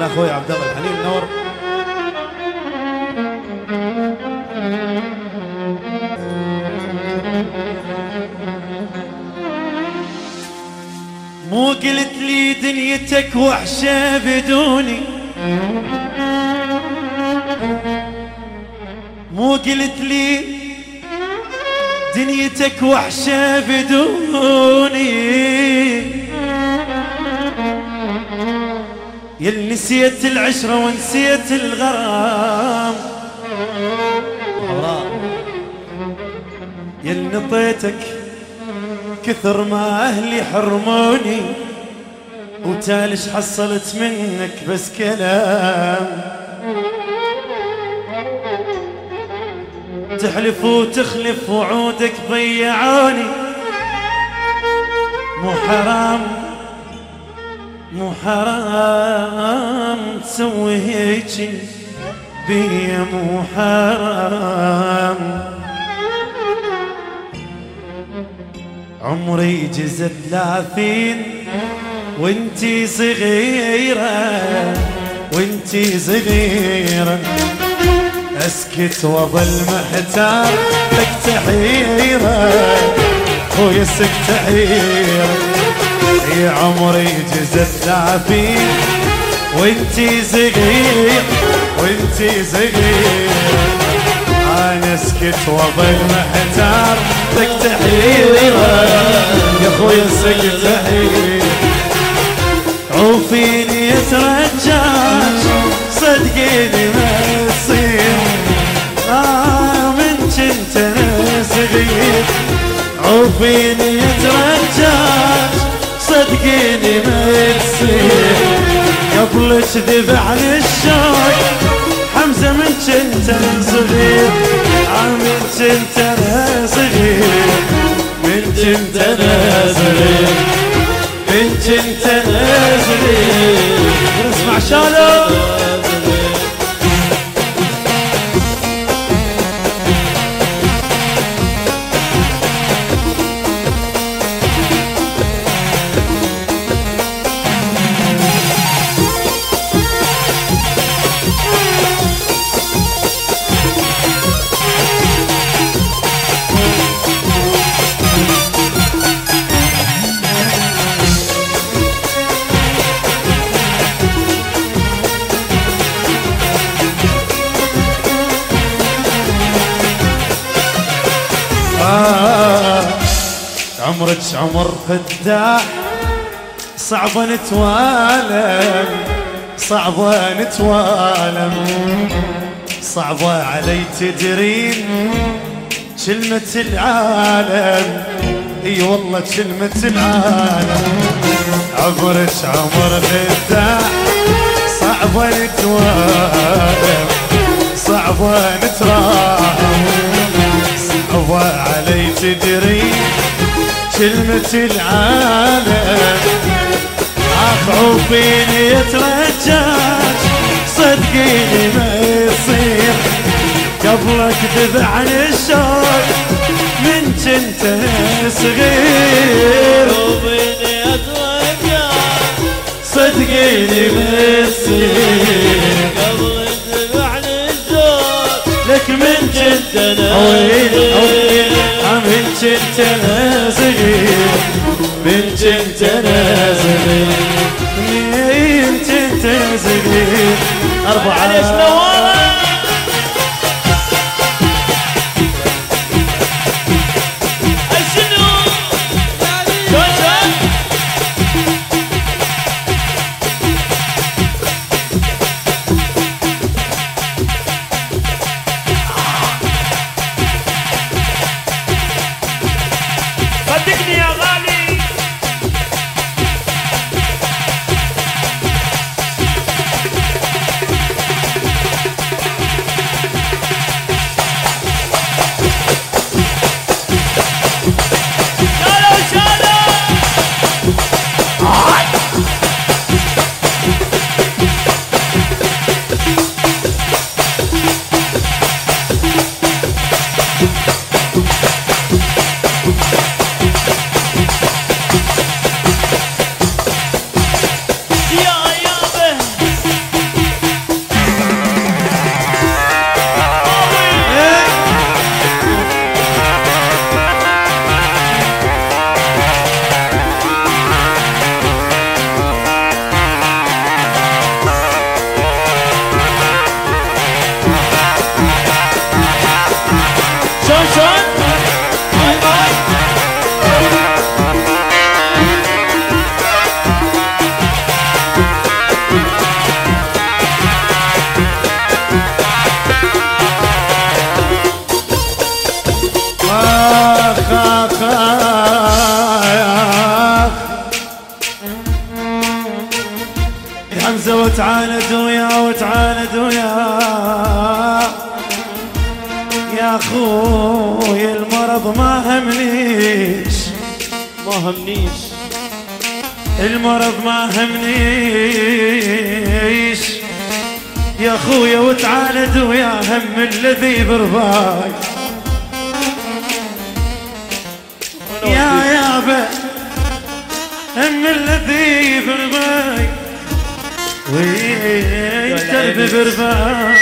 لاخوي عبد الله الحليم نور مو قلت لي دنيتك وحشة بدوني. مو قلت لي دنيتك وحشة بدوني. يل نسيت العشرة ونسيت الغرام. يل نطيتك كثر ما أهلي حرموني وتالش حصلت منك بس كلام. تحلف وتخلف وعودك ضيعوني مو حرام. مو حرام تسوي هيجي بيا مو حرام عمري جزء ثلاثين وانتي صغيرة وانتي صغيرة. اسكت واظل محتار لك تحيرة خويا سكت حيرة يا عمري جزء ثلاثين وانتي صغير وانتي صغير. أنا اسكت وأظل محتار لك تحيرة يا خويا سكت حيرة عوفيني يترجاش صدقيني ما يصير. آه من كنت أنا صغير. عوفيني يترجاش صدقيني ما يصير قبل كذب حمزة من كنت صغير. من كنت أنا صغير. من كنت أنا صغير. من كنت أنا صغير. اسمع شالو عمرك عمر فتاح صعبة نتوالم صعبة نتوالم. صعبة علي تدرين كلمة العالم. إي والله كلمة العالم. عمرك عمر فتاح صعبة نتوالم صعبة علي تدري كلمة العالم. عفو فيني يترجاك صدقيني ما يصير. قبلك ذبح الشوق من كنت صغير. صدقيني ما يصير. قبل تذبحني الزور لك من كنت أنا كنت أنا صغير من كنت أنا من كنت أنا صغير أربعة وتعاند وياه وتعاند وياه يا أخوي المرض ما همنيش. ما همنيش. المرض ما همنيش. يا اخويا وتعاند ويا هم الذي برضاي يا يابا هم الذي برضاي ويتربي برضاي